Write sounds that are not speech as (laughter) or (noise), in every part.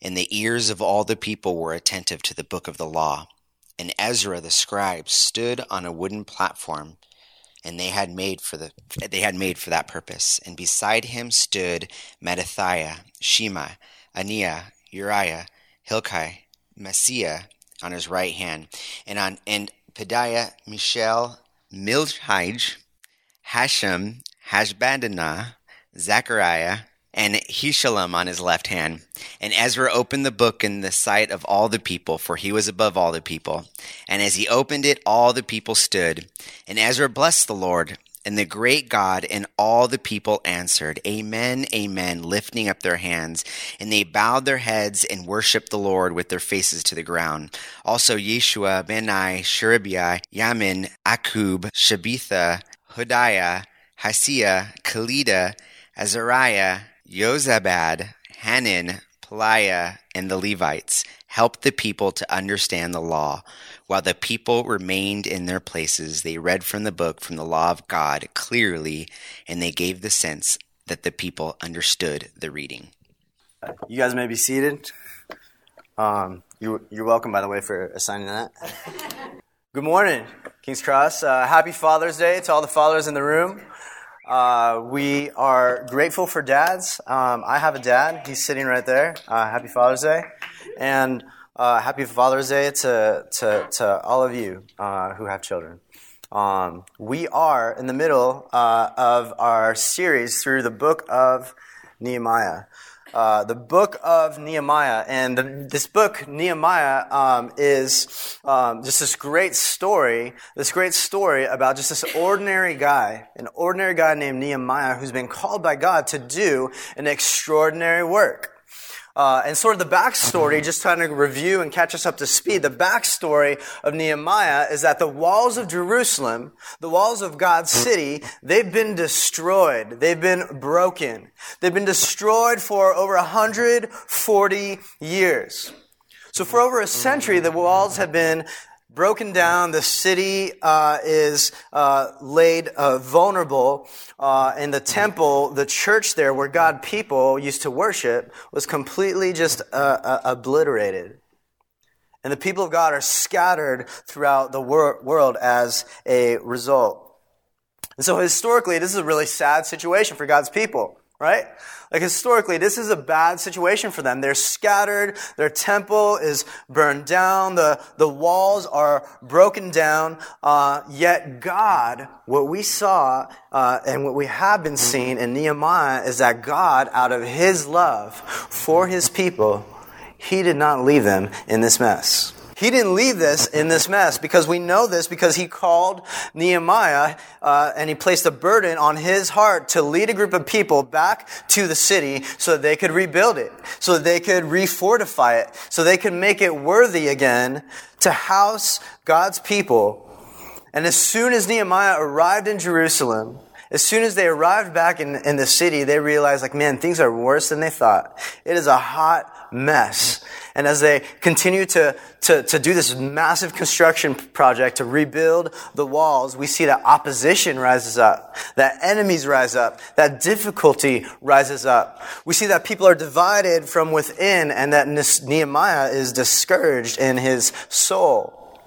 and the ears of all the people were attentive to the book of the law. And Ezra the scribe stood on a wooden platform, and they had made for the they had made for that purpose. And beside him stood Mattithiah, Shema, Ananiah, Uriah, Hilkiah, Maaseiah on his right hand, and on and Pedaiah, Mishael, Malchijah, Hashum, Hashbaddanah, Zechariah, and Meshullam on his left hand. And Ezra opened the book in the sight of all the people, for he was above all the people. And as he opened it, all the people stood. And Ezra blessed the Lord and the great God, and all the people answered, Amen, Amen, lifting up their hands. And they bowed their heads and worshiped the Lord with their faces to the ground. Also Yeshua, Benai, Sherebiah, Yamin, Akkub, Shabetha, Hodiah, Hassaiah, Kelita, Azariah, Jozabad, Hanan, Pelaiah, and the Levites helped the people to understand the law. While the people remained in their places, they read from the book from the law of God clearly, and they gave the sense that the people understood the reading. You guys may be seated. Um, you, you're welcome, by the way, for assigning that. (laughs) Good morning, King's Cross. Uh, happy Father's Day to all the fathers in the room. Uh, we are grateful for dads. Um, I have a dad. He's sitting right there. Uh, happy Father's Day. And uh, happy Father's Day to, to, to all of you uh, who have children. Um, we are in the middle uh, of our series through the book of Nehemiah. Uh, the book of Nehemiah. And the, this book, Nehemiah, um, is um, just this great story, this great story about just this ordinary guy, an ordinary guy named Nehemiah who's been called by God to do an extraordinary work. Uh, and sort of the backstory, just trying to review and catch us up to speed, the backstory of Nehemiah is that the walls of Jerusalem, the walls of God's city, they've been destroyed. They've been broken. They've been destroyed for over 140 years. So for over a century, the walls have been broken down. The city uh, is uh, laid uh, vulnerable. Uh, and the temple, the church there where God people used to worship, was completely just uh, uh, obliterated. And the people of God are scattered throughout the wor- world as a result. And so historically, this is a really sad situation for God's people, right? Like historically, this is a bad situation for them. They're scattered. Their temple is burned down. The, the walls are broken down. Uh, yet God, what we saw uh, and what we have been seeing in Nehemiah is that God, out of His love for His people, He did not leave them in this mess. He didn't leave this in this mess because we know this because he called Nehemiah uh, and he placed a burden on his heart to lead a group of people back to the city so that they could rebuild it, so that they could refortify it, so they could make it worthy again to house God's people. And as soon as Nehemiah arrived in Jerusalem, as soon as they arrived back in, in the city, they realized, like, man, things are worse than they thought. It is a hot mess. And as they continue to, to, to do this massive construction project to rebuild the walls, we see that opposition rises up, that enemies rise up, that difficulty rises up. We see that people are divided from within and that Nehemiah is discouraged in his soul.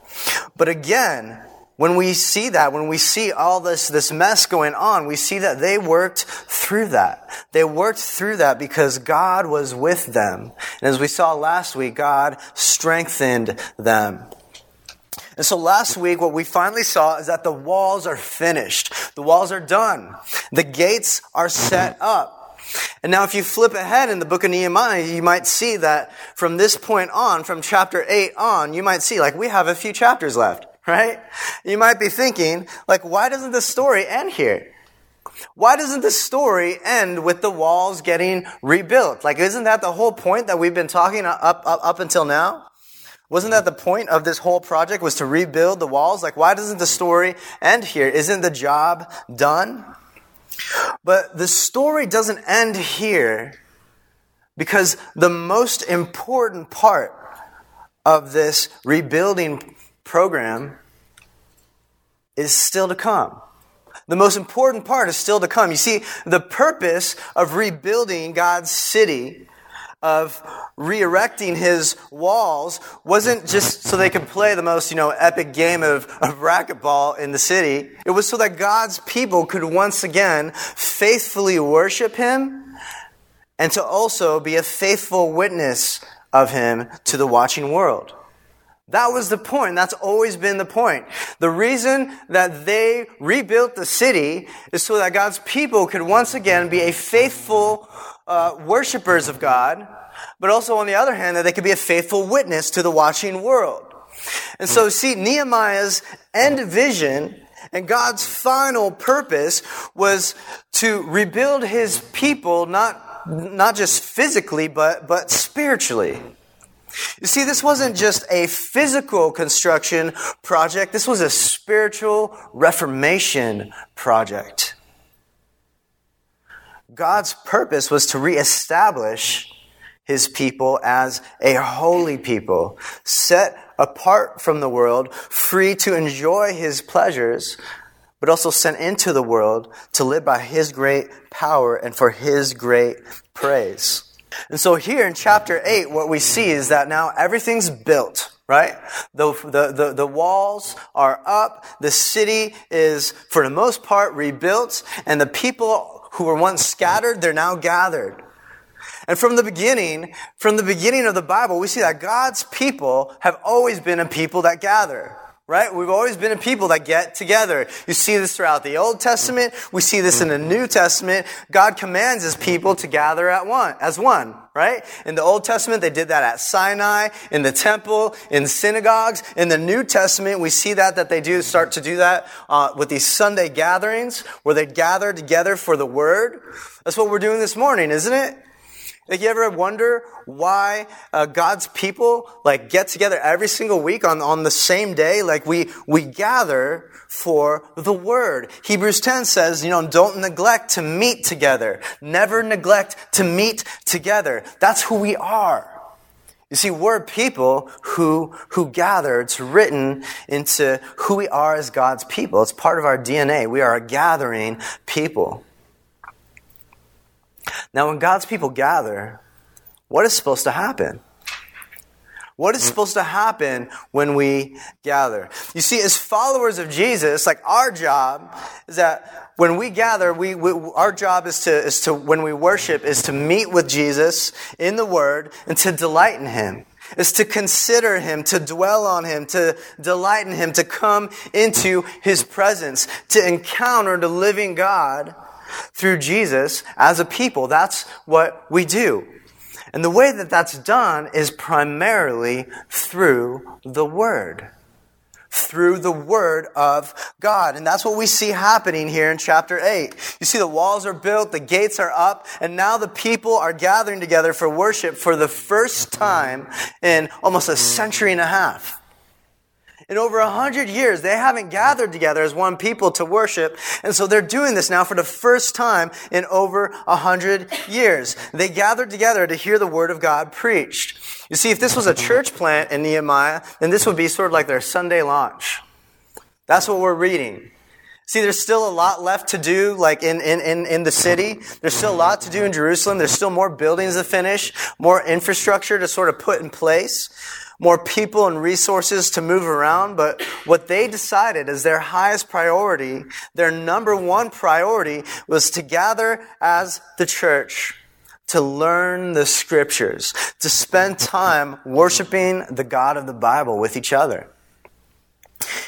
But again, when we see that, when we see all this, this mess going on, we see that they worked through that. They worked through that because God was with them. And as we saw last week, God strengthened them. And so last week, what we finally saw is that the walls are finished. The walls are done. The gates are set up. And now if you flip ahead in the book of Nehemiah, you might see that from this point on, from chapter 8 on, you might see like we have a few chapters left (laughs) right? You might be thinking, like, why doesn't this story end here? Why doesn't the story end with the walls getting rebuilt? Like, isn't that the whole point that we've been talking up, up, up until now? Wasn't that the point of this whole project was to rebuild the walls? Like, why doesn't the story end here? Isn't the job done? But the story doesn't end here because the most important part of this rebuilding program is still to come. The most important part is still to come. You see, the purpose of rebuilding God's city, of re-erecting his walls, wasn't just so they could play the most, you know, epic game of, of racquetball in the city. It was so that God's people could once again faithfully worship him and to also be a faithful witness of him to the watching world. That was the point. That's always been the point. The reason that they rebuilt the city is so that God's people could once again be a faithful uh, worshipers of God, but also on the other hand, that they could be a faithful witness to the watching world. And so, see, Nehemiah's end vision and God's final purpose was to rebuild his people, not, not just physically, but, but spiritually. You see, this wasn't just a physical construction project, this was a spiritual reformation project. God's purpose was to reestablish his people as a holy people, set apart from the world, free to enjoy his pleasures, but also sent into the world to live by his great power and for his great praise. And so here in chapter 8, what we see is that now everything's built, right? The, the, the, the, walls are up. The city is, for the most part, rebuilt. And the people who were once scattered, they're now gathered. And from the beginning, from the beginning of the Bible, we see that God's people have always been a people that gather right? We've always been a people that get together. You see this throughout the Old Testament. We see this in the New Testament. God commands his people to gather at one, as one, right? In the Old Testament, they did that at Sinai, in the temple, in synagogues. In the New Testament, we see that, that they do start to do that uh, with these Sunday gatherings where they gather together for the word. That's what we're doing this morning, isn't it? Like, you ever wonder why uh, God's people like get together every single week on, on the same day? Like, we, we gather for the word. Hebrews 10 says, you know, don't neglect to meet together. Never neglect to meet together. That's who we are. You see, we're people who, who gather. It's written into who we are as God's people. It's part of our DNA. We are a gathering people. Now, when God's people gather, what is supposed to happen? What is supposed to happen when we gather? You see, as followers of Jesus, like our job is that when we gather, we, we, our job is to, is to, when we worship, is to meet with Jesus in the Word and to delight in Him. Is to consider Him, to dwell on Him, to delight in Him, to come into His presence, to encounter the living God through Jesus as a people. That's what we do. And the way that that's done is primarily through the Word. Through the Word of God. And that's what we see happening here in chapter 8. You see, the walls are built, the gates are up, and now the people are gathering together for worship for the first time in almost a century and a half. In over a hundred years, they haven't gathered together as one people to worship. And so they're doing this now for the first time in over a hundred years. They gathered together to hear the word of God preached. You see, if this was a church plant in Nehemiah, then this would be sort of like their Sunday launch. That's what we're reading. See, there's still a lot left to do, like in, in, in, in the city. There's still a lot to do in Jerusalem. There's still more buildings to finish, more infrastructure to sort of put in place more people and resources to move around, but what they decided as their highest priority, their number one priority, was to gather as the church to learn the scriptures, to spend time worshiping the God of the Bible with each other.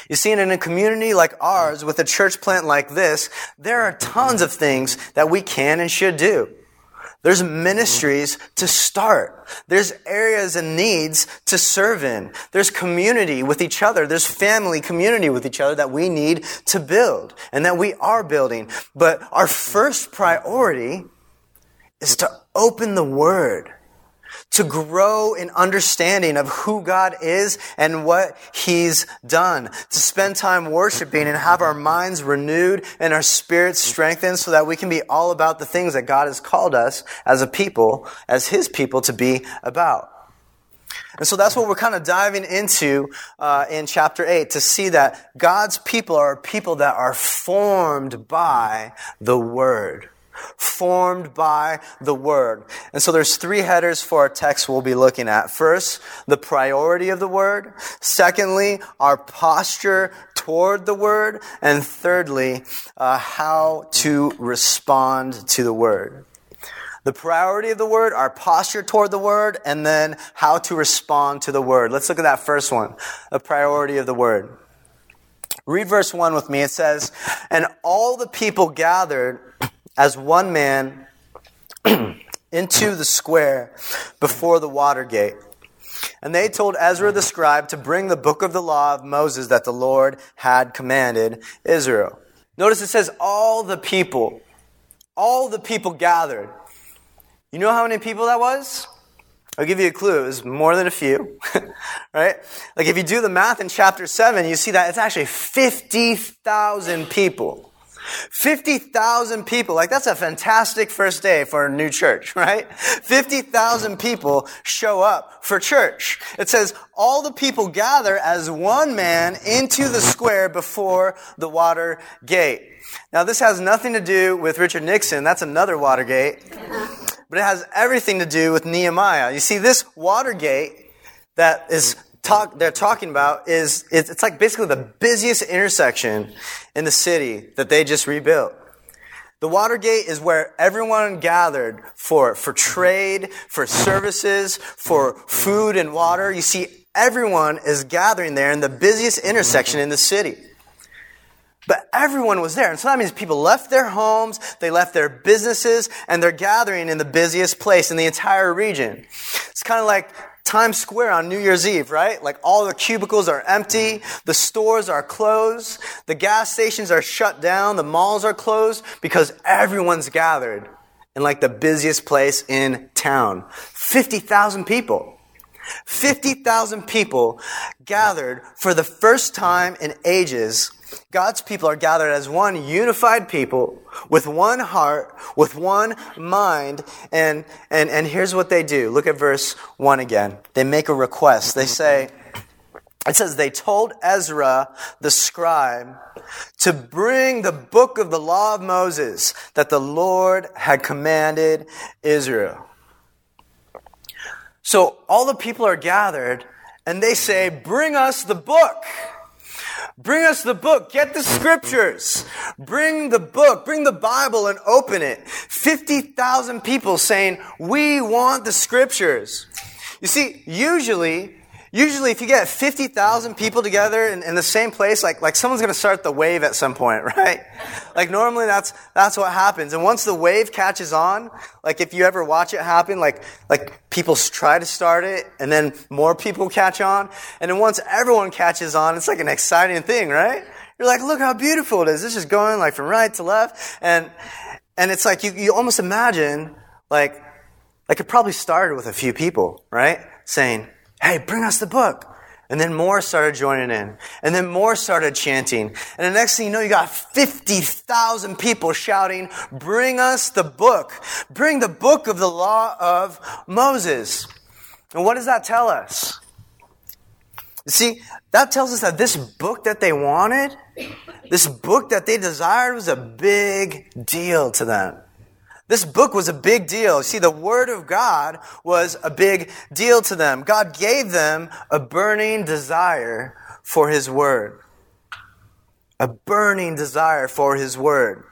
You see, in a community like ours, with a church plant like this, there are tons of things that we can and should do. There's ministries mm-hmm. to start. There's areas and needs to serve in. There's community with each other. There's family community with each other that we need to build and that we are building. But our first priority is to open the Word to grow in understanding of who God is and what He's done, to spend time worshiping and have our minds renewed and our spirits strengthened so that we can be all about the things that God has called us as a people, as His people to be about. And so that's what we're kind of diving into uh, in chapter 8 to see that God's people are people that are formed by the Word formed by the word. And so there's three headers for our text we'll be looking at. First, the priority of the word. Secondly, our posture toward the word. And thirdly, uh, how to respond to the word. The priority of the word, our posture toward the word, and then how to respond to the word. Let's look at that first one. The priority of the word. Read verse 1 with me. It says, And all the people gathered as one man (clears throat) into the square before the water gate. And they told Ezra the scribe to bring the book of the law of Moses that the Lord had commanded Israel. Notice it says all the people, all the people gathered. You know how many people that was? I'll give you a clue. It was more than a few, (laughs) right? Like if you do the math in chapter 7, you see that it's actually 50,000 people. 50,000 people, like that's a fantastic first day for a new church, (laughs) right? 50,000 people show up for church. It says, all the people gather as one man into the square before the water gate. Now this has nothing to do with Richard Nixon, that's another Watergate, but it has everything to do with Nehemiah. You see, this Watergate that is talk, they're talking about is it's like basically the busiest intersection in the city that they just rebuilt. The Watergate is where everyone gathered for, for trade, for services, for food and water. You see, everyone is gathering there in the busiest intersection in the city. But everyone was there. And so that means people left their homes, they left their businesses, and they're gathering in the busiest place in the entire region. It's kind of like Times Square on New Year's Eve, right? Like all the cubicles are empty, the stores are closed, the gas stations are shut down, the malls are closed because everyone's gathered in like the busiest place in town. 50,000 people. 50,000 people gathered for the first time in ages God's people are gathered as one unified people with one heart, with one mind. And, and, and here's what they do. Look at verse 1 again. They make a request. They say, it says, they told Ezra the scribe to bring the book of the law of Moses that the Lord had commanded Israel. So all the people are gathered and they say, bring us the book. Bring us the book. Get the scriptures. Bring the book. Bring the Bible and open it. 50,000 people saying, we want the scriptures. You see, usually Usually, if you get 50,000 people together in, in, the same place, like, like someone's going to start the wave at some point, (laughs) right? Like normally that's, that's what happens. And once the wave catches on, like if you ever watch it happen, like, like people try to start it and then more people catch on. And then once everyone catches on, it's like an exciting thing, right? You're like, look how beautiful it is. It's just going like from right to left. And, and it's like you, you almost imagine like, like it probably started with a few people, right? Saying, hey, bring us the book. And then more started joining in. And then more started chanting. And the next thing you know, you got 50,000 people shouting, bring us the book. Bring the book of the law of Moses. And what does that tell us? See, that tells us that this book that they wanted, this book that they desired was a big deal to them. This book was a big deal. See, the Word of God was a big deal to them. God gave them a burning desire for His Word. A burning desire for His Word.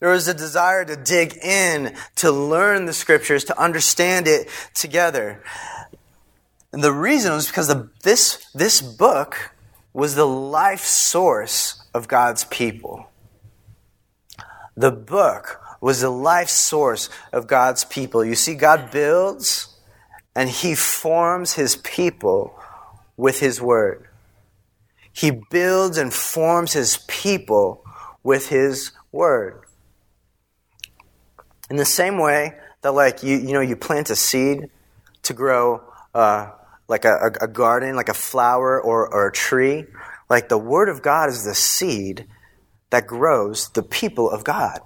There was a desire to dig in, to learn the Scriptures, to understand it together. And the reason was because the, this, this book was the life source of God's people. The book was the life source of God's people. You see, God builds and he forms his people with his word. He builds and forms his people with his word. In the same way that, like, you, you know, you plant a seed to grow uh, like a, a, garden, like a flower or, or a tree, like the word of God is the seed that grows the people of God.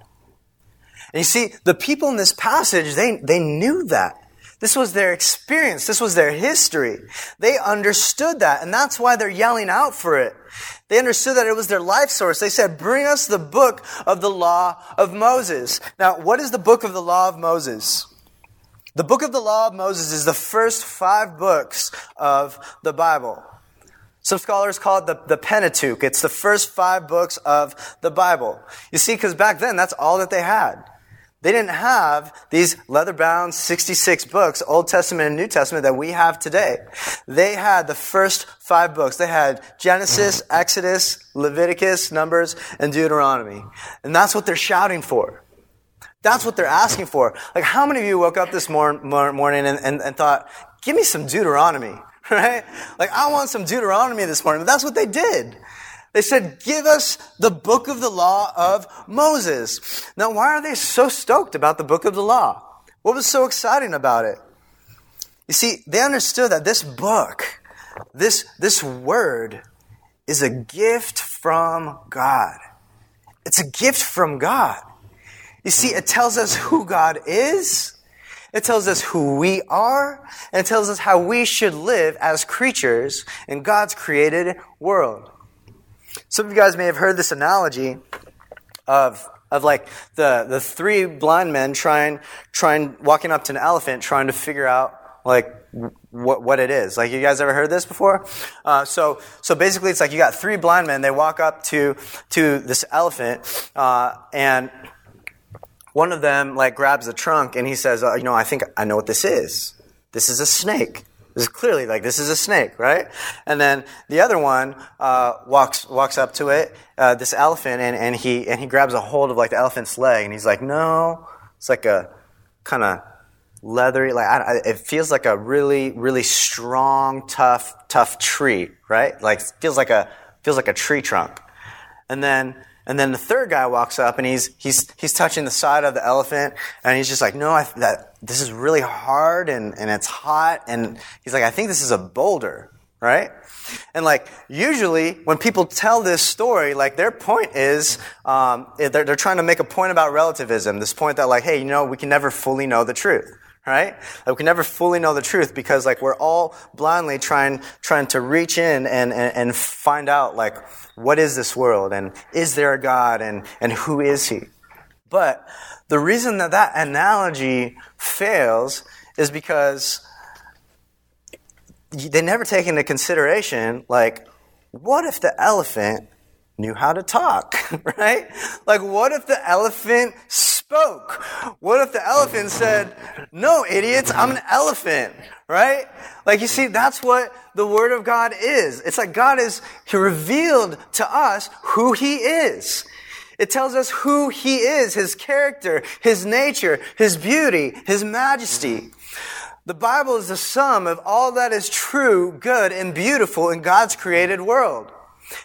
And you see, the people in this passage, they, they knew that. This was their experience. This was their history. They understood that, and that's why they're yelling out for it. They understood that it was their life source. They said, bring us the book of the law of Moses. Now, what is the book of the law of Moses? The book of the law of Moses is the first five books of the Bible. Some scholars call it the, the Pentateuch. It's the first five books of the Bible. You see, because back then, that's all that they had. They didn't have these leather bound 66 books, Old Testament and New Testament, that we have today. They had the first five books. They had Genesis, mm. Exodus, Leviticus, Numbers, and Deuteronomy. And that's what they're shouting for. That's what they're asking for. Like, how many of you woke up this mor- morning and, and, and thought, give me some Deuteronomy, (laughs) right? Like, I want some Deuteronomy this morning. But that's what they did. They said, give us the book of the law of Moses. Now, why are they so stoked about the book of the law? What was so exciting about it? You see, they understood that this book, this, this word, is a gift from God. It's a gift from God. You see, it tells us who God is. It tells us who we are. And it tells us how we should live as creatures in God's created world. Some of you guys may have heard this analogy of of like the the three blind men trying trying walking up to an elephant trying to figure out like what what it is. Like you guys ever heard this before? Uh, so so basically, it's like you got three blind men. They walk up to to this elephant, uh, and one of them like grabs the trunk and he says, uh, "You know, I think I know what this is. This is a snake." This is clearly like this is a snake, right? And then the other one uh, walks walks up to it, uh, this elephant, and, and he and he grabs a hold of like the elephant's leg, and he's like, "No, it's like a kind of leathery, like I, it feels like a really really strong, tough tough tree, right? Like feels like a feels like a tree trunk." And then and then the third guy walks up and he's, he's, he's touching the side of the elephant and he's just like, no, I, that, this is really hard and, and it's hot. And he's like, I think this is a boulder, right? And like, usually when people tell this story, like their point is, um, they're, they're trying to make a point about relativism. This point that like, hey, you know, we can never fully know the truth right? Like we can never fully know the truth because like we're all blindly trying trying to reach in and, and, and find out like what is this world and is there a God and, and who is he? But the reason that that analogy fails is because they never take into consideration, like, what if the elephant knew how to talk, (laughs) right? Like, what if the elephant spoke? What if the elephant said, no, idiots, I'm an elephant, right? Like, you see, that's what the Word of God is. It's like God is revealed to us who He is. It tells us who He is, His character, His nature, His beauty, His majesty. The Bible is the sum of all that is true, good, and beautiful in God's created world.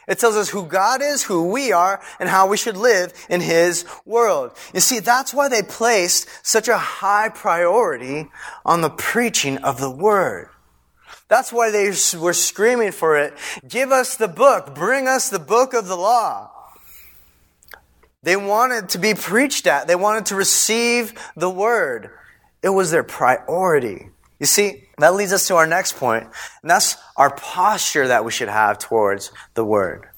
It tells us who God is, who we are, and how we should live in His world. You see, that's why they placed such a high priority on the preaching of the Word. That's why they were screaming for it. Give us the book. Bring us the book of the law. They wanted to be preached at. They wanted to receive the word. It was their priority. You see, that leads us to our next point, and that's our posture that we should have towards the word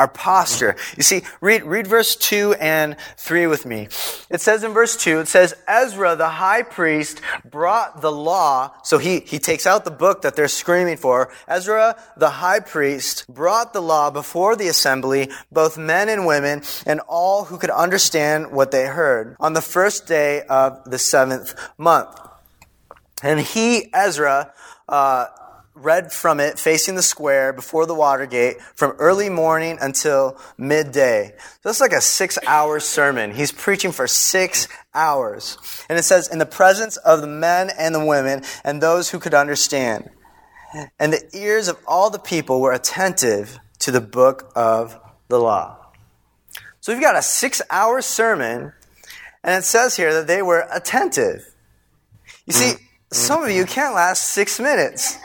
our posture. You see, read, read verse 2 and 3 with me. It says in verse 2, it says, Ezra, the high priest, brought the law. So he, he takes out the book that they're screaming for. Ezra, the high priest, brought the law before the assembly, both men and women, and all who could understand what they heard, on the first day of the seventh month. And he, Ezra, uh, read from it facing the square before the Watergate from early morning until midday. So that's like a six hour sermon. He's preaching for six hours. And it says, in the presence of the men and the women and those who could understand. And the ears of all the people were attentive to the book of the law. So we've got a six hour sermon, and it says here that they were attentive. You see, some of you can't last six minutes.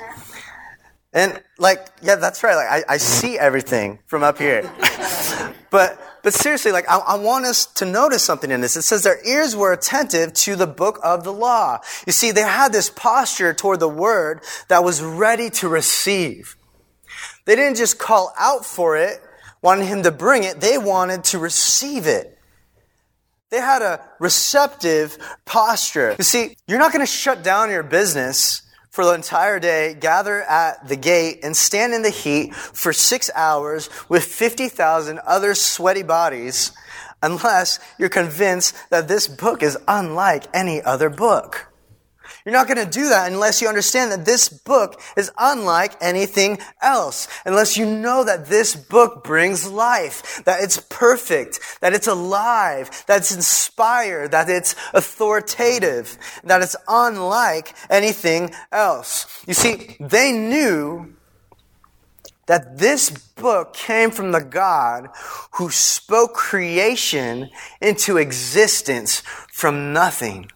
And like, yeah, that's right. Like, I, I see everything from up here. (laughs) but, but seriously, like, I, I want us to notice something in this. It says their ears were attentive to the book of the law. You see, they had this posture toward the word that was ready to receive. They didn't just call out for it, wanting him to bring it. They wanted to receive it. They had a receptive posture. You see, you're not going to shut down your business for the entire day, gather at the gate, and stand in the heat for six hours with 50,000 other sweaty bodies unless you're convinced that this book is unlike any other book. You're not going to do that unless you understand that this book is unlike anything else. Unless you know that this book brings life, that it's perfect, that it's alive, that it's inspired, that it's authoritative, that it's unlike anything else. You see, they knew that this book came from the God who spoke creation into existence from nothing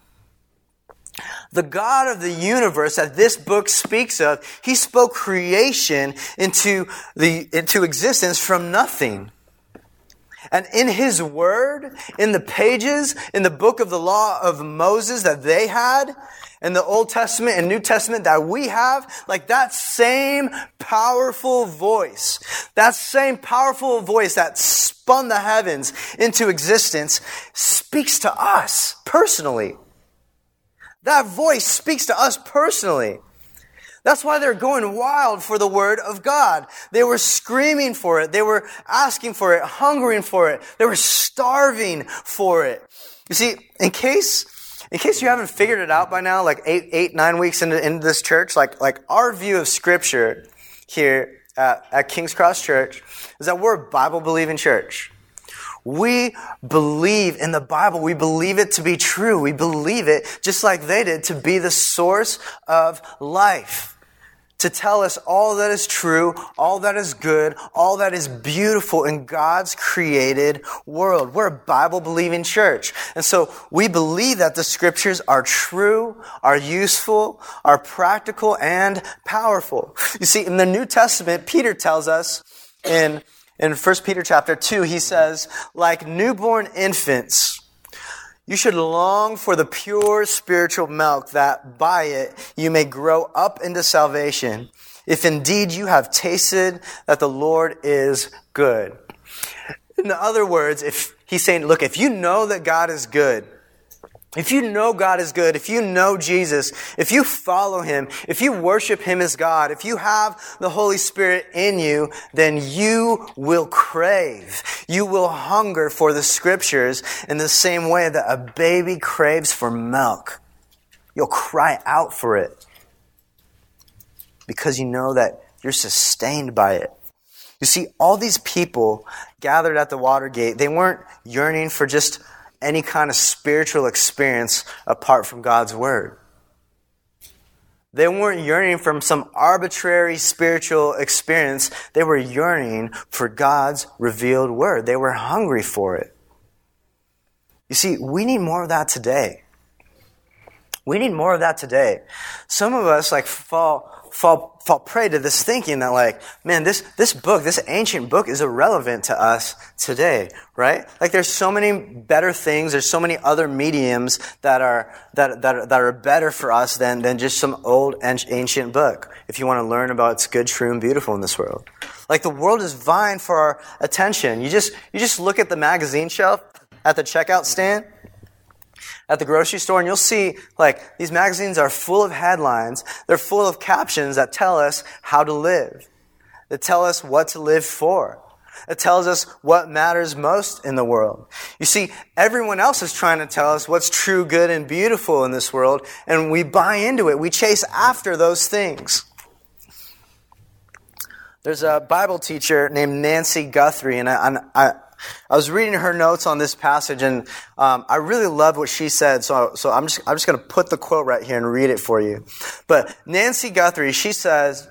the God of the universe that this book speaks of, he spoke creation into the, into existence from nothing. And in his word, in the pages, in the book of the law of Moses that they had, in the Old Testament and New Testament that we have, like that same powerful voice, that same powerful voice that spun the heavens into existence speaks to us personally. That voice speaks to us personally. That's why they're going wild for the word of God. They were screaming for it. They were asking for it, hungering for it. They were starving for it. You see, in case, in case you haven't figured it out by now, like eight, eight, nine weeks into, into this church, like, like our view of scripture here at, at King's Cross Church is that we're a Bible believing church. We believe in the Bible. We believe it to be true. We believe it, just like they did, to be the source of life. To tell us all that is true, all that is good, all that is beautiful in God's created world. We're a Bible believing church. And so we believe that the scriptures are true, are useful, are practical, and powerful. You see, in the New Testament, Peter tells us in in 1 Peter chapter 2, he says, like newborn infants, you should long for the pure spiritual milk that by it you may grow up into salvation, if indeed you have tasted that the Lord is good. In other words, if he's saying, look, if you know that God is good, if you know God is good, if you know Jesus, if you follow Him, if you worship Him as God, if you have the Holy Spirit in you, then you will crave. You will hunger for the scriptures in the same way that a baby craves for milk. You'll cry out for it because you know that you're sustained by it. You see, all these people gathered at the Watergate, they weren't yearning for just any kind of spiritual experience apart from God's Word. They weren't yearning from some arbitrary spiritual experience. They were yearning for God's revealed Word. They were hungry for it. You see, we need more of that today. We need more of that today. Some of us like fall fall fall prey to this thinking that like, man, this this book, this ancient book is irrelevant to us today, right? Like there's so many better things, there's so many other mediums that are that that are, that are better for us than than just some old ancient book. If you want to learn about what's good, true, and beautiful in this world. Like the world is vying for our attention. You just you just look at the magazine shelf at the checkout stand at the grocery store and you'll see like these magazines are full of headlines. They're full of captions that tell us how to live. That tell us what to live for. It tells us what matters most in the world. You see, everyone else is trying to tell us what's true, good, and beautiful in this world, and we buy into it. We chase after those things. There's a Bible teacher named Nancy Guthrie, and I, I, I was reading her notes on this passage, and um, I really loved what she said. So, so I'm just I'm just going to put the quote right here and read it for you. But Nancy Guthrie, she says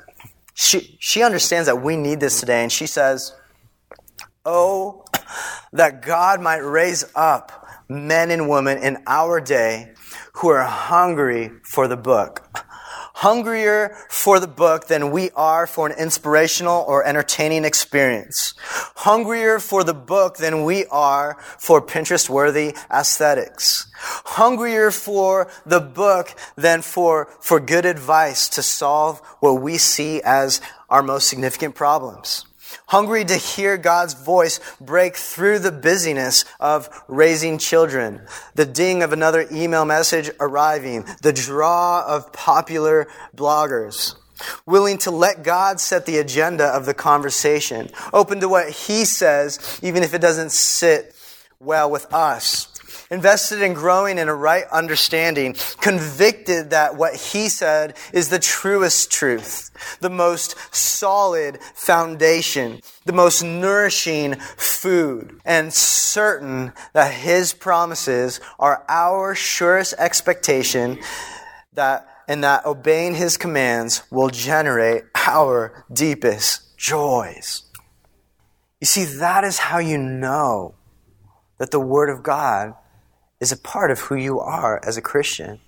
she she understands that we need this today, and she says, "Oh, that God might raise up men and women in our day who are hungry for the book." Hungrier for the book than we are for an inspirational or entertaining experience. Hungrier for the book than we are for Pinterest worthy aesthetics. Hungrier for the book than for, for good advice to solve what we see as our most significant problems hungry to hear God's voice break through the busyness of raising children, the ding of another email message arriving, the draw of popular bloggers. Willing to let God set the agenda of the conversation, open to what He says, even if it doesn't sit well with us invested in growing in a right understanding, convicted that what he said is the truest truth, the most solid foundation, the most nourishing food, and certain that his promises are our surest expectation that and that obeying his commands will generate our deepest joys. You see, that is how you know that the Word of God is a part of who you are as a Christian?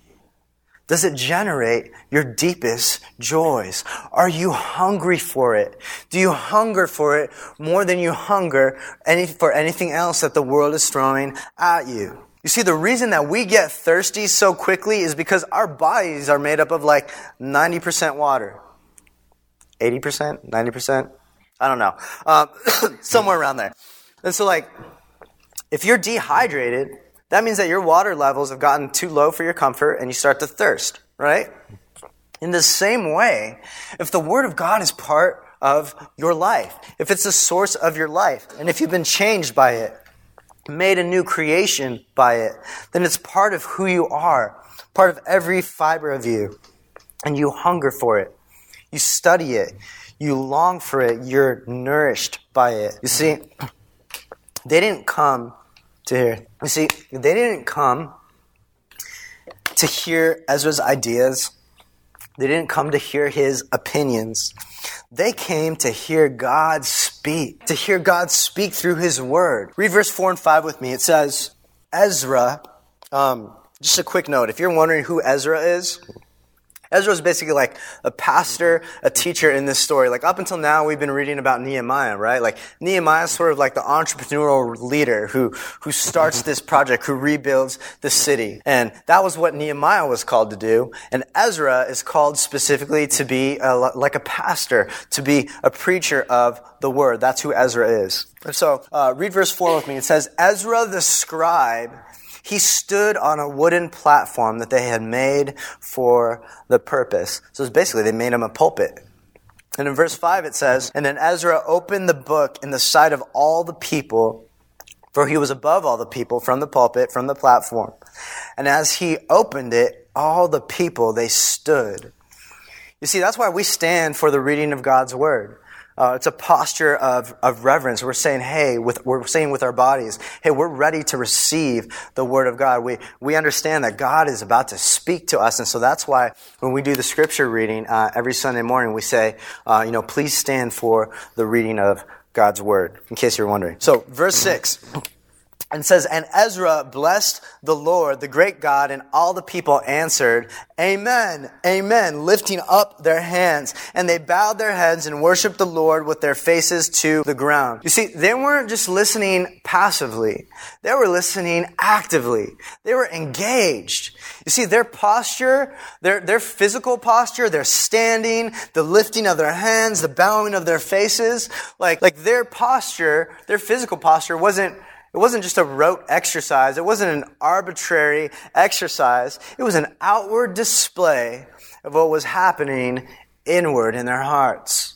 Does it generate your deepest joys? Are you hungry for it? Do you hunger for it more than you hunger any, for anything else that the world is throwing at you? You see, the reason that we get thirsty so quickly is because our bodies are made up of like 90% water. 80%? 90%? I don't know. Um, (coughs) somewhere around there. And so, like, if you're dehydrated, that means that your water levels have gotten too low for your comfort and you start to thirst, right? In the same way, if the Word of God is part of your life, if it's the source of your life, and if you've been changed by it, made a new creation by it, then it's part of who you are, part of every fiber of you, and you hunger for it. You study it. You long for it. You're nourished by it. You see, they didn't come to hear. You see, they didn't come to hear Ezra's ideas. They didn't come to hear his opinions. They came to hear God speak, to hear God speak through his word. Read verse 4 and 5 with me. It says, Ezra, um, just a quick note. If you're wondering who Ezra is, Ezra is basically like a pastor, a teacher in this story. Like up until now, we've been reading about Nehemiah, right? Like Nehemiah is sort of like the entrepreneurial leader who, who starts this project, who rebuilds the city. And that was what Nehemiah was called to do. And Ezra is called specifically to be a, like a pastor, to be a preacher of the word. That's who Ezra is. And so, uh, read verse 4 with me. It says, Ezra the scribe he stood on a wooden platform that they had made for the purpose. So it's basically they made him a pulpit. And in verse 5 it says, And then Ezra opened the book in the sight of all the people, for he was above all the people from the pulpit, from the platform. And as he opened it, all the people, they stood. You see, that's why we stand for the reading of God's word. Uh, it's a posture of, of reverence. We're saying, hey, with, we're saying with our bodies, hey, we're ready to receive the Word of God. We, we understand that God is about to speak to us. And so that's why when we do the scripture reading uh, every Sunday morning, we say, uh, you know, please stand for the reading of God's Word, in case you're wondering. So, verse 6 and says, And Ezra blessed the Lord, the great God, and all the people answered, Amen, Amen, lifting up their hands. And they bowed their heads and worshiped the Lord with their faces to the ground. You see, they weren't just listening passively. They were listening actively. They were engaged. You see, their posture, their, their physical posture, their standing, the lifting of their hands, the bowing of their faces, like, like their posture, their physical posture wasn't it wasn't just a rote exercise. It wasn't an arbitrary exercise. It was an outward display of what was happening inward in their hearts.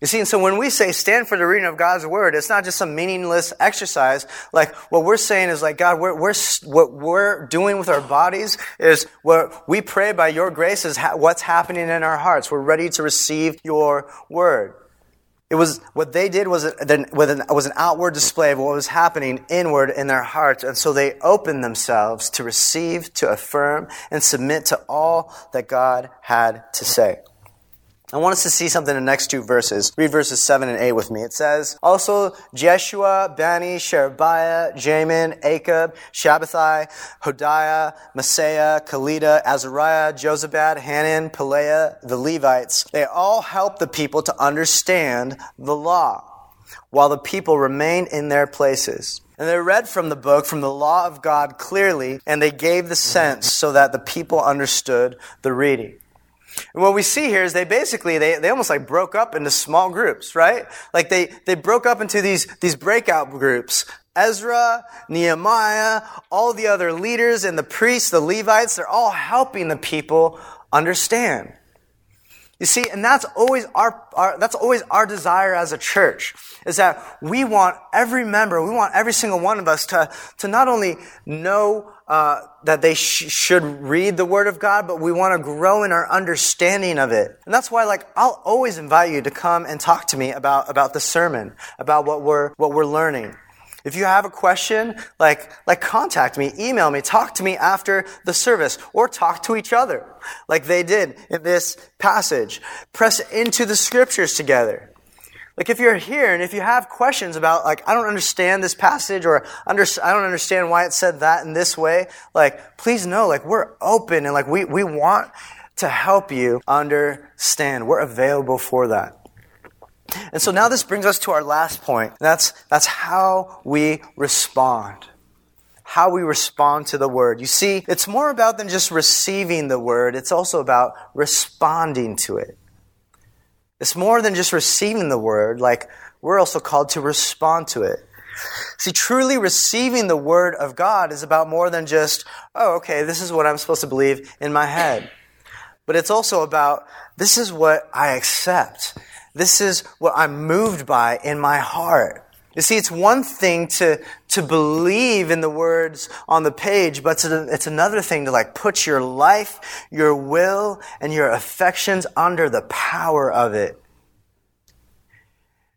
You see, and so when we say stand for the reading of God's word, it's not just some meaningless exercise. Like what we're saying is like, God, we're, we're, what we're doing with our bodies is what we pray by your grace is ha- what's happening in our hearts. We're ready to receive your word. It was what they did was an, was an outward display of what was happening inward in their hearts, and so they opened themselves to receive, to affirm, and submit to all that God had to say. I want us to see something in the next two verses. Read verses 7 and 8 with me. It says, Also Jeshua, Bani, Sherebiah, Jamin, Akab, Shabbethai, Hodiah, Maaseiah, Kelita, Azariah, Jozabad, Hanan, Pelaiah, the Levites, they all helped the people to understand the law, while the people remained in their places. And they read from the book, from the law of God clearly, and they gave the sense so that the people understood the reading. And what we see here is they basically, they, they almost like broke up into small groups, right? Like they, they broke up into these, these breakout groups. Ezra, Nehemiah, all the other leaders and the priests, the Levites, they're all helping the people understand. You see, and that's always our, our, that's always our desire as a church, is that we want every member, we want every single one of us to, to not only know uh, that they sh- should read the Word of God, but we want to grow in our understanding of it. And that's why, like, I'll always invite you to come and talk to me about, about the sermon, about what we're, what we're learning. If you have a question, like, like contact me, email me, talk to me after the service, or talk to each other, like they did in this passage. Press into the scriptures together. Like if you're here and if you have questions about like I don't understand this passage or under, I don't understand why it said that in this way, like please know like we're open and like we, we want to help you understand. We're available for that. And so now this brings us to our last point. That's, that's how we respond. How we respond to the word. You see, it's more about than just receiving the word, it's also about responding to it. It's more than just receiving the word, like, we're also called to respond to it. See, truly receiving the word of God is about more than just, oh, okay, this is what I'm supposed to believe in my head. But it's also about, this is what I accept. This is what I'm moved by in my heart. You see, it's one thing to, to believe in the words on the page, but it's another thing to like put your life, your will, and your affections under the power of it.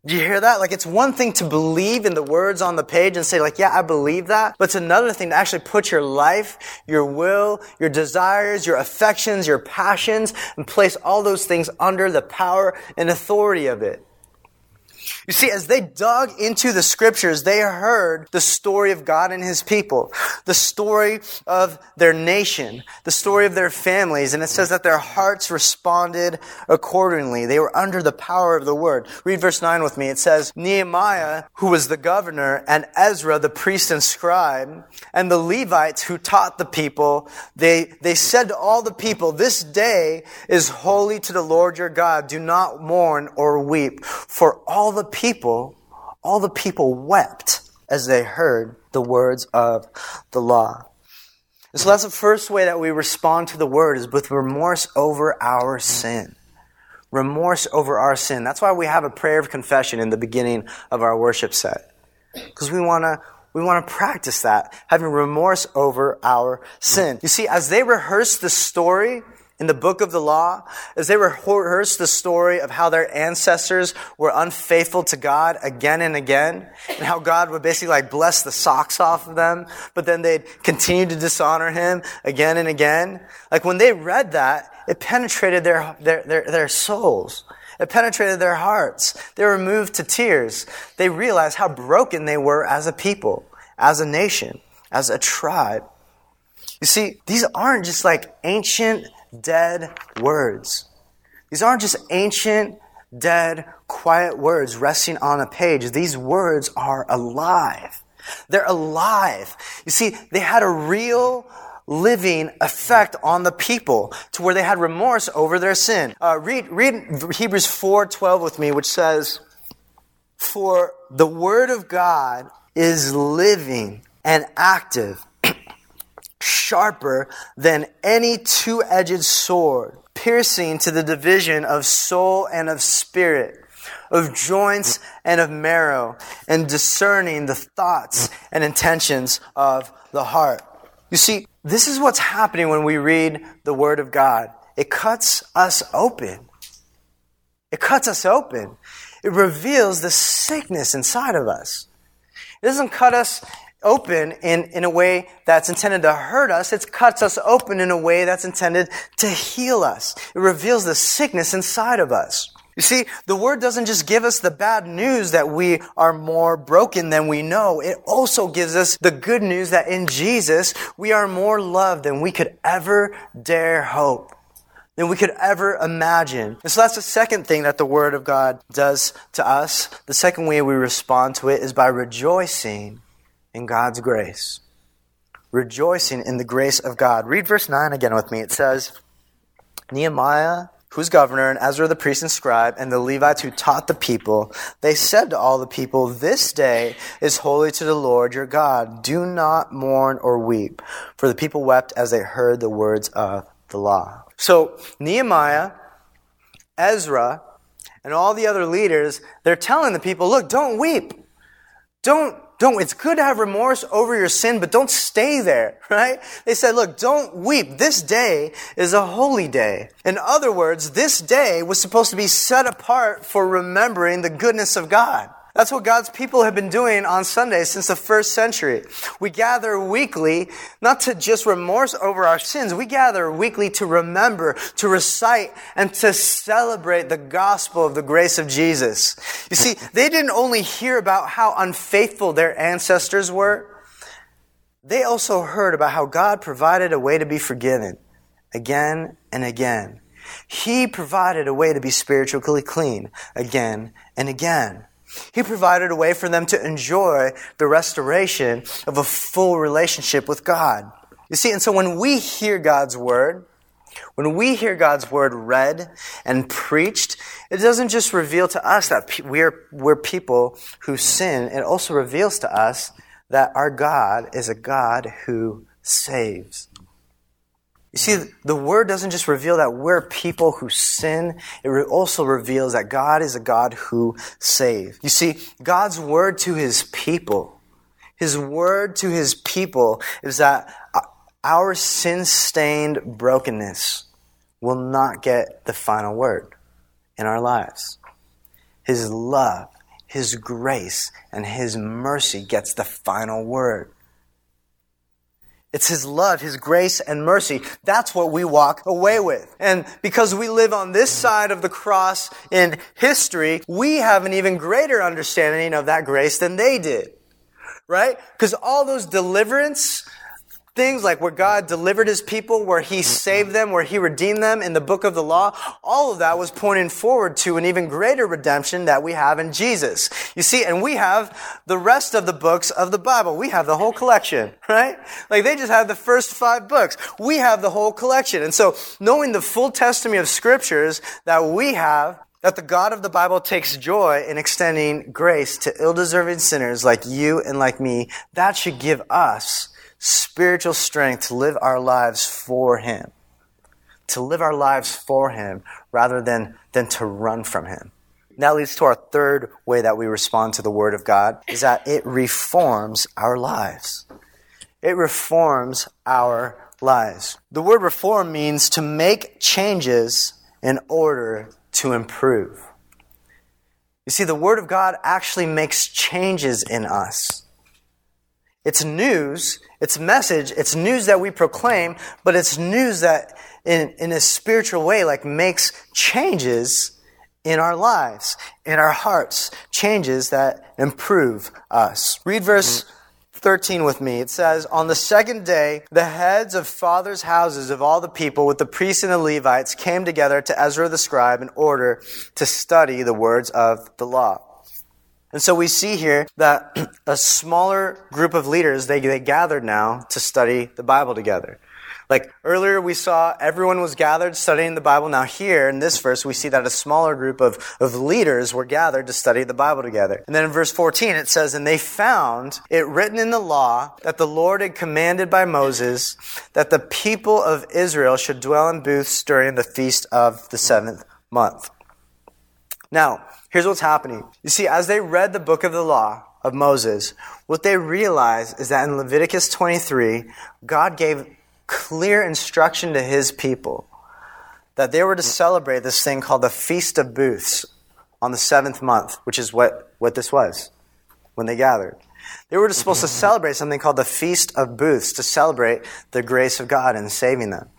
Do you hear that? Like, it's one thing to believe in the words on the page and say, like, yeah, I believe that. But it's another thing to actually put your life, your will, your desires, your affections, your passions, and place all those things under the power and authority of it. You see, as they dug into the scriptures, they heard the story of God and his people, the story of their nation, the story of their families, and it says that their hearts responded accordingly. They were under the power of the word. Read verse 9 with me. It says, Nehemiah, who was the governor, and Ezra, the priest and scribe, and the Levites who taught the people, they, they said to all the people, This day is holy to the Lord your God. Do not mourn or weep, for all the people, all the people wept as they heard the words of the law. And so that's the first way that we respond to the word is with remorse over our sin. Remorse over our sin. That's why we have a prayer of confession in the beginning of our worship set. Because we want to we want to practice that, having remorse over our sin. You see, as they rehearse the story in the book of the law, as they rehearse the story of how their ancestors were unfaithful to God again and again, and how God would basically like bless the socks off of them, but then they'd continue to dishonor Him again and again. Like when they read that, it penetrated their, their, their, their souls. It penetrated their hearts. They were moved to tears. They realized how broken they were as a people, as a nation, as a tribe. You see, these aren't just like ancient dead words. These aren't just ancient, dead, quiet words resting on a page. These words are alive. They're alive. You see, they had a real living effect on the people to where they had remorse over their sin. Uh, read, read Hebrews 4.12 with me, which says, For the word of God is living and active sharper than any two edged sword, piercing to the division of soul and of spirit, of joints and of marrow, and discerning the thoughts and intentions of the heart. You see, this is what's happening when we read the Word of God. It cuts us open. It cuts us open. It reveals the sickness inside of us. It doesn't cut us open in, in a way that's intended to hurt us. It cuts us open in a way that's intended to heal us. It reveals the sickness inside of us. You see, the word doesn't just give us the bad news that we are more broken than we know. It also gives us the good news that in Jesus, we are more loved than we could ever dare hope than we could ever imagine. And so that's the second thing that the Word of God does to us. The second way we respond to it is by rejoicing in God's grace. Rejoicing in the grace of God. Read verse 9 again with me. It says, Nehemiah, who's governor, and Ezra the priest and scribe, and the Levites who taught the people, they said to all the people, This day is holy to the Lord your God. Do not mourn or weep. For the people wept as they heard the words of the law. So Nehemiah, Ezra, and all the other leaders, they're telling the people, look, don't weep. Don't, don't, it's good to have remorse over your sin, but don't stay there, (laughs) right? They said, look, don't weep. This day is a holy day. In other words, this day was supposed to be set apart for remembering the goodness of God. That's what God's people have been doing on Sundays since the first century. We gather weekly, not to just remorse over our sins, we gather weekly to remember, to recite, and to celebrate the gospel of the grace of Jesus. You see, (laughs) they didn't only hear about how unfaithful their ancestors were, they also heard about how God provided a way to be forgiven again and again. He provided a way to be spiritually clean again and again. He provided a way for them to enjoy the restoration of a full relationship with God. You see, and so when we hear God's word, when we hear God's word read and preached, it doesn't just reveal to us that we're, we're people who sin, it also reveals to us that our God is a God who saves. You see, the word doesn't just reveal that we're people who sin, it also reveals that God is a God who saves. You see, God's word to his people, his word to his people is that uh, our sin stained brokenness will not get the final word in our lives. His love, his grace, and his mercy gets the final word. It's His love, His grace and mercy. That's what we walk away with. And because we live on this side of the cross in history, we have an even greater understanding of that grace than they did. Right? Because all those deliverance, things like where God delivered his people, where he mm-hmm. saved them, where he redeemed them in the book of the law, all of that was pointing forward to an even greater redemption that we have in Jesus. You see, and we have the rest of the books of the Bible. We have the whole collection, (laughs) right? Like they just have the first five books. We have the whole collection. And so knowing the full testimony of scriptures that we have, that the God of the Bible takes joy in extending grace to ill-deserving sinners like you and like me, that should give us spiritual strength to live our lives for Him. To live our lives for Him rather than, than to run from Him. that leads to our third way that we respond to the Word of God is that it reforms our lives. It reforms our lives. The word reform means to make changes in order to improve. You see, the Word of God actually makes changes in us. It's news, it's message, it's news that we proclaim, but it's news that in, in a spiritual way, like makes changes in our lives, in our hearts, changes that improve us. Read verse 13 with me. It says, On the second day, the heads of fathers' houses of all the people with the priests and the Levites came together to Ezra the scribe in order to study the words of the law. And so we see here that (clears throat) a smaller group of leaders, they, they gathered now to study the Bible together. Like earlier we saw everyone was gathered studying the Bible. Now here in this verse we see that a smaller group of, of leaders were gathered to study the Bible together. And then in verse 14 it says, And they found it written in the law that the Lord had commanded by Moses that the people of Israel should dwell in booths during the feast of the seventh month. Now, Here's what's happening. You see, as they read the book of the law of Moses, what they realized is that in Leviticus 23, God gave clear instruction to his people that they were to celebrate this thing called the Feast of Booths on the seventh month, which is what, what this was when they gathered. They were just supposed to (laughs) celebrate something called the Feast of Booths to celebrate the grace of God in saving them.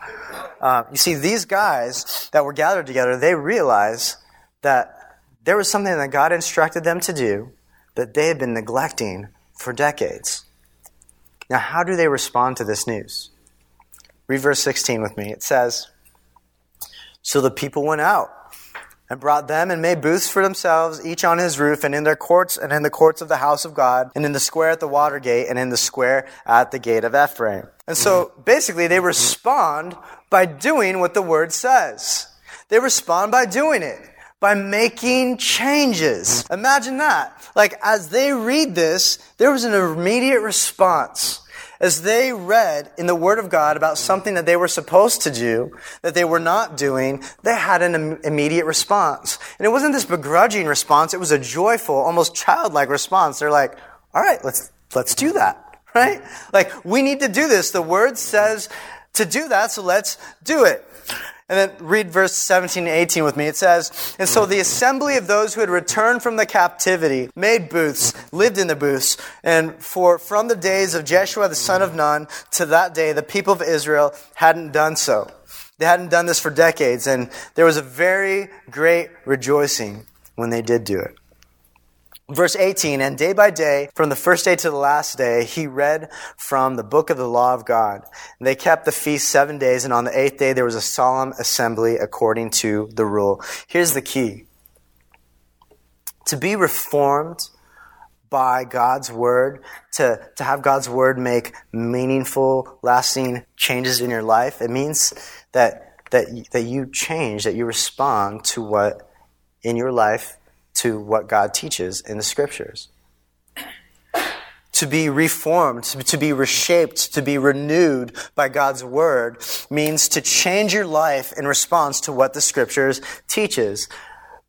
Uh, you see, these guys that were gathered together, they realized that there was something that God instructed them to do that they had been neglecting for decades. Now, how do they respond to this news? Read verse 16 with me. It says, So the people went out and brought them and made booths for themselves, each on his roof, and in their courts, and in the courts of the house of God, and in the square at the water gate, and in the square at the gate of Ephraim. And so basically, they respond by doing what the word says. They respond by doing it by making changes. Imagine that. Like, as they read this, there was an immediate response. As they read in the Word of God about something that they were supposed to do, that they were not doing, they had an immediate response. And it wasn't this begrudging response, it was a joyful, almost childlike response. They're like, all right, let's, let's do that. (laughs) Right? Like, we need to do this. The Word says to do that, so let's do it. And then read verse 17 and 18 with me. It says, And so the assembly of those who had returned from the captivity made booths, lived in the booths. And for from the days of Jeshua the son of Nun to that day, the people of Israel hadn't done so. They hadn't done this for decades. And there was a very great rejoicing when they did do it. Verse 18, and day by day, from the first day to the last day, he read from the book of the law of God. And they kept the feast seven days, and on the eighth day there was a solemn assembly according to the rule. Here's the key. To be reformed by God's word, to, to have God's word make meaningful, lasting changes in your life, it means that, that, that you change, that you respond to what in your life to what God teaches in the scriptures. To be reformed, to be reshaped, to be renewed by God's word means to change your life in response to what the scriptures teaches.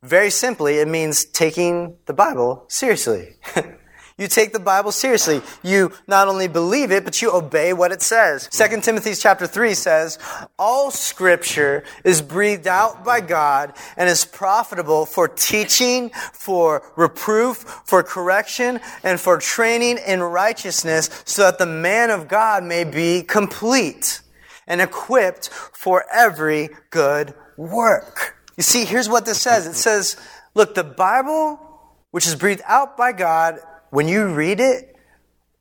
Very simply, it means taking the Bible seriously. (laughs) You take the Bible seriously. You not only believe it, but you obey what it says. 2 Timothy chapter 3 says, All scripture is breathed out by God and is profitable for teaching, for reproof, for correction, and for training in righteousness, so that the man of God may be complete and equipped for every good work. You see, here's what this says. It says, look, the Bible, which is breathed out by God, when you read it,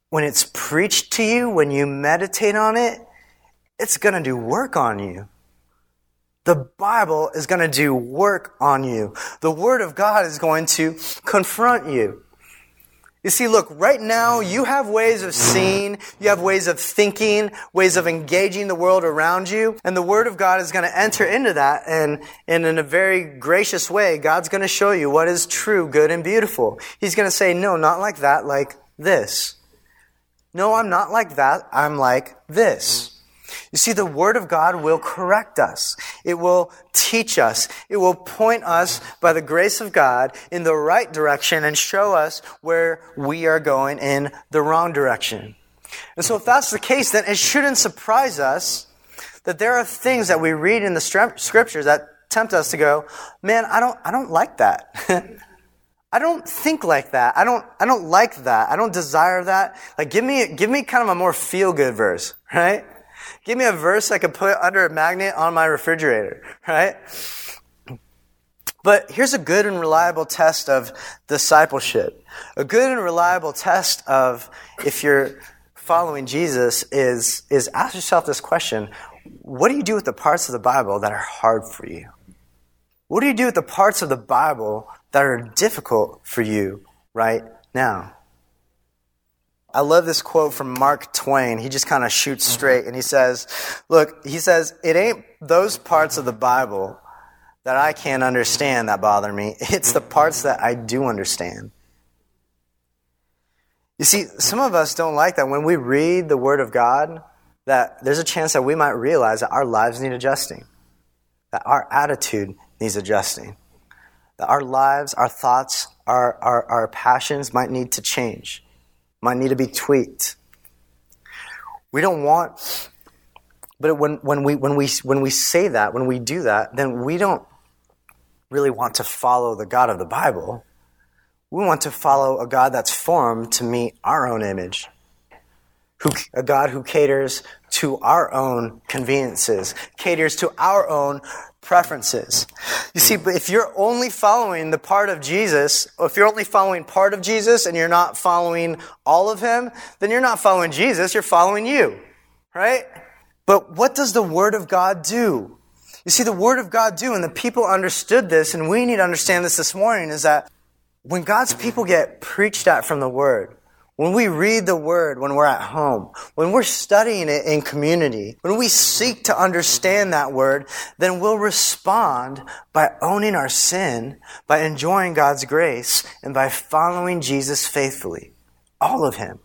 when it's preached to you, when you meditate on it, it's going to do work on you. The Bible is going to do work on you. The Word of God is going to confront you. You see, look, right now you have ways of seeing, you have ways of thinking, ways of engaging the world around you, and the Word of God is going to enter into that, and, and in a very gracious way, God's going to show you what is true, good, and beautiful. He's going to say, no, not like that, like this. No, I'm not like that, I'm like this. You see, the Word of God will correct us. It will teach us. It will point us by the grace of God in the right direction and show us where we are going in the wrong direction. And so if that's the case, then it shouldn't surprise us that there are things that we read in the scriptures that tempt us to go, man, I don't, I don't like that. (laughs) I don't think like that. I don't, I don't like that. I don't desire that. Like, give me, give me kind of a more feel good verse, right? Give me a verse I could put under a magnet on my refrigerator, right? But here's a good and reliable test of discipleship. A good and reliable test of if you're following Jesus is, is ask yourself this question. What do you do with the parts of the Bible that are hard for you? What do you do with the parts of the Bible that are difficult for you right now? I love this quote from Mark Twain. He just kind of shoots mm-hmm. straight and he says, Look, he says, it ain't those parts of the Bible that I can't understand that bother me. It's the mm-hmm. parts that I do understand. You see, some of us don't like that. When we read the Word of God, that there's a chance that we might realize that our lives need adjusting, that our attitude needs adjusting that our lives, our thoughts, our, our, our passions might need to change, might need to be tweaked. We don't want, but when, when, we, when, we, when we say that, when we do that, then we don't really want to follow the God of the Bible. We want to follow a God that's formed to meet our own image, who, a God who caters to our own conveniences, caters to our own preferences. You see, but if you're only following the part of Jesus, or if you're only following part of Jesus and you're not following all of him, then you're not following Jesus, you're following you. Right? But what does the Word of God do? You see, the Word of God do, and the people understood this, and we need to understand this this morning, is that when God's people get preached at from the Word, when we read the Word, when we're at home, when we're studying it in community, when we seek to understand that Word, then we'll respond by owning our sin, by enjoying God's grace, and by following Jesus faithfully. All of Him.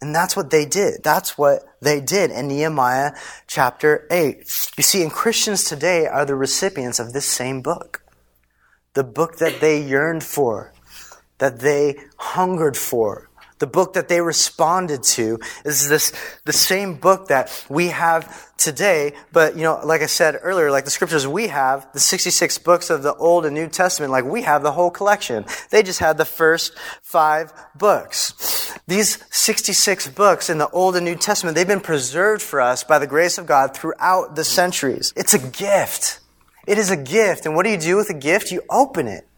And that's what they did. That's what they did in Nehemiah chapter 8. You see, and Christians today are the recipients of this same book. The book that they yearned for that they hungered for. The book that they responded to is this, the same book that we have today. But, you know, like I said earlier, like the scriptures we have, the 66 books of the Old and New Testament, like we have the whole collection. They just had the first five books. These 66 books in the Old and New Testament, they've been preserved for us by the grace of God throughout the centuries. It's a gift. It is a gift. And what do you do with a gift? You open it.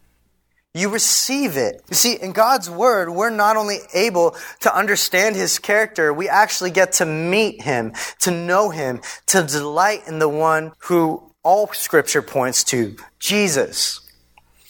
You receive it. You see, in God's Word, we're not only able to understand His character, we actually get to meet Him, to know Him, to delight in the one who all Scripture points to, Jesus.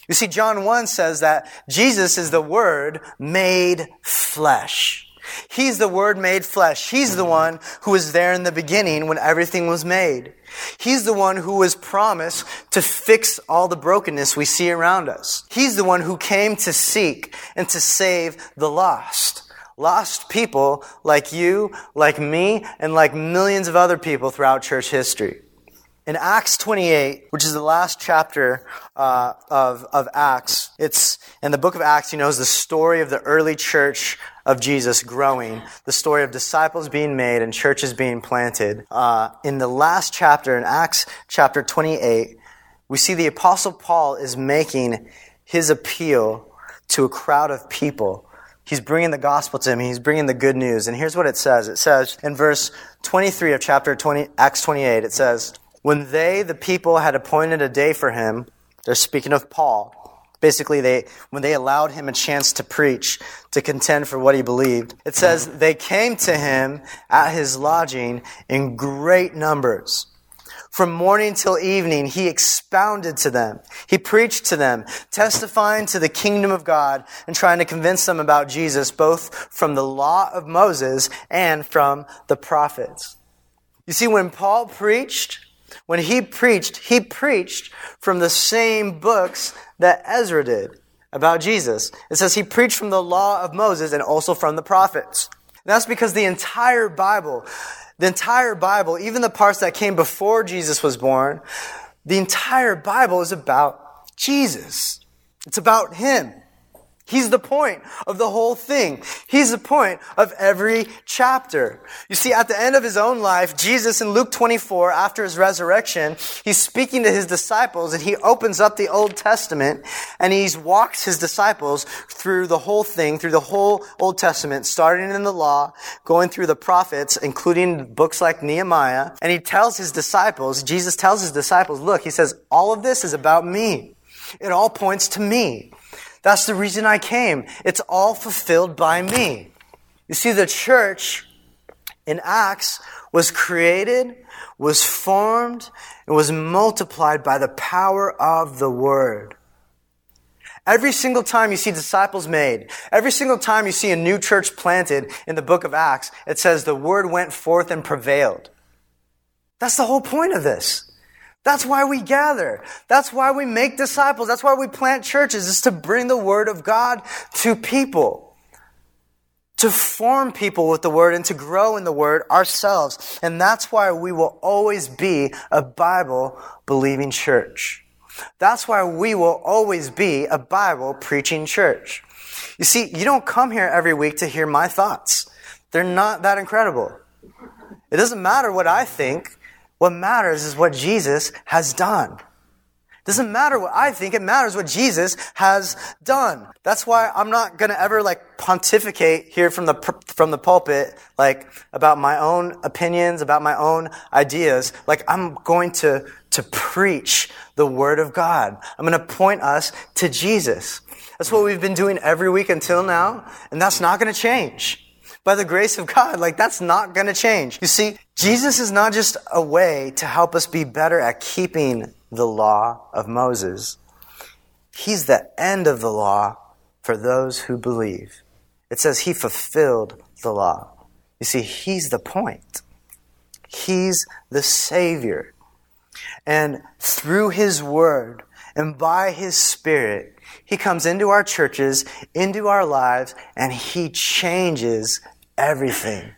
You see, John 1 says that Jesus is the Word made flesh. He's the Word made flesh. He's the one who was there in the beginning when everything was made. He's the one who was promised to fix all the brokenness we see around us. He's the one who came to seek and to save the lost. Lost people like you, like me, and like millions of other people throughout church history. In Acts 28, which is the last chapter uh, of, of Acts, it's in the book of Acts, you know, is the story of the early church of Jesus growing, the story of disciples being made and churches being planted. Uh, in the last chapter, in Acts chapter 28, we see the Apostle Paul is making his appeal to a crowd of people. He's bringing the gospel to him. He's bringing the good news. And here's what it says. It says in verse 23 of chapter 20, Acts 28, it says, When they, the people, had appointed a day for him, they're speaking of Paul, Basically, they, when they allowed him a chance to preach, to contend for what he believed, it says they came to him at his lodging in great numbers. From morning till evening, he expounded to them. He preached to them, testifying to the kingdom of God and trying to convince them about Jesus, both from the law of Moses and from the prophets. You see, when Paul preached, when he preached, he preached from the same books that Ezra did about Jesus. It says he preached from the law of Moses and also from the prophets. And that's because the entire Bible, the entire Bible, even the parts that came before Jesus was born, the entire Bible is about Jesus. It's about Him. He's the point of the whole thing. He's the point of every chapter. You see, at the end of his own life, Jesus in Luke 24, after his resurrection, he's speaking to his disciples and he opens up the Old Testament and he's walks his disciples through the whole thing, through the whole Old Testament, starting in the law, going through the prophets, including books like Nehemiah. And he tells his disciples, Jesus tells his disciples, look, he says, all of this is about me. It all points to me. That's the reason I came. It's all fulfilled by me. You see, the church in Acts was created, was formed, and was multiplied by the power of the Word. Every single time you see disciples made, every single time you see a new church planted in the book of Acts, it says the Word went forth and prevailed. That's the whole point of this. That's why we gather. That's why we make disciples. That's why we plant churches, is to bring the Word of God to people. To form people with the Word and to grow in the Word ourselves. And that's why we will always be a Bible believing church. That's why we will always be a Bible preaching church. You see, you don't come here every week to hear my thoughts. They're not that incredible. It doesn't matter what I think. What matters is what Jesus has done. It doesn't matter what I think. It matters what Jesus has done. That's why I'm not going to ever like pontificate here from the, from the pulpit, like about my own opinions, about my own ideas. Like I'm going to, to preach the word of God. I'm going to point us to Jesus. That's what we've been doing every week until now, and that's not going to change. By the grace of God, like that's not going to change. You see, Jesus is not just a way to help us be better at keeping the law of Moses. He's the end of the law for those who believe. It says he fulfilled the law. You see, he's the point. He's the Savior. And through his word and by his spirit, he comes into our churches, into our lives, and He changes everything.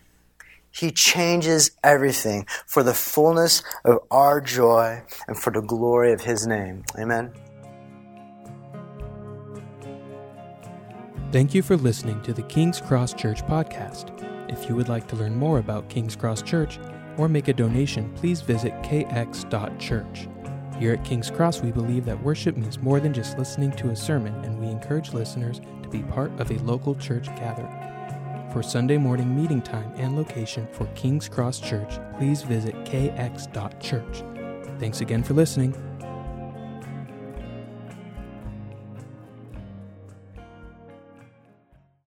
He changes everything for the fullness of our joy and for the glory of His name. Amen. Thank you for listening to the King's Cross Church podcast. If you would like to learn more about King's Cross Church or make a donation, please visit kx.church. Here at King's Cross, we believe that worship means more than just listening to a sermon, and we encourage listeners to be part of a local church gathering. For Sunday morning meeting time and location for King's Cross Church, please visit kx.church. Thanks again for listening.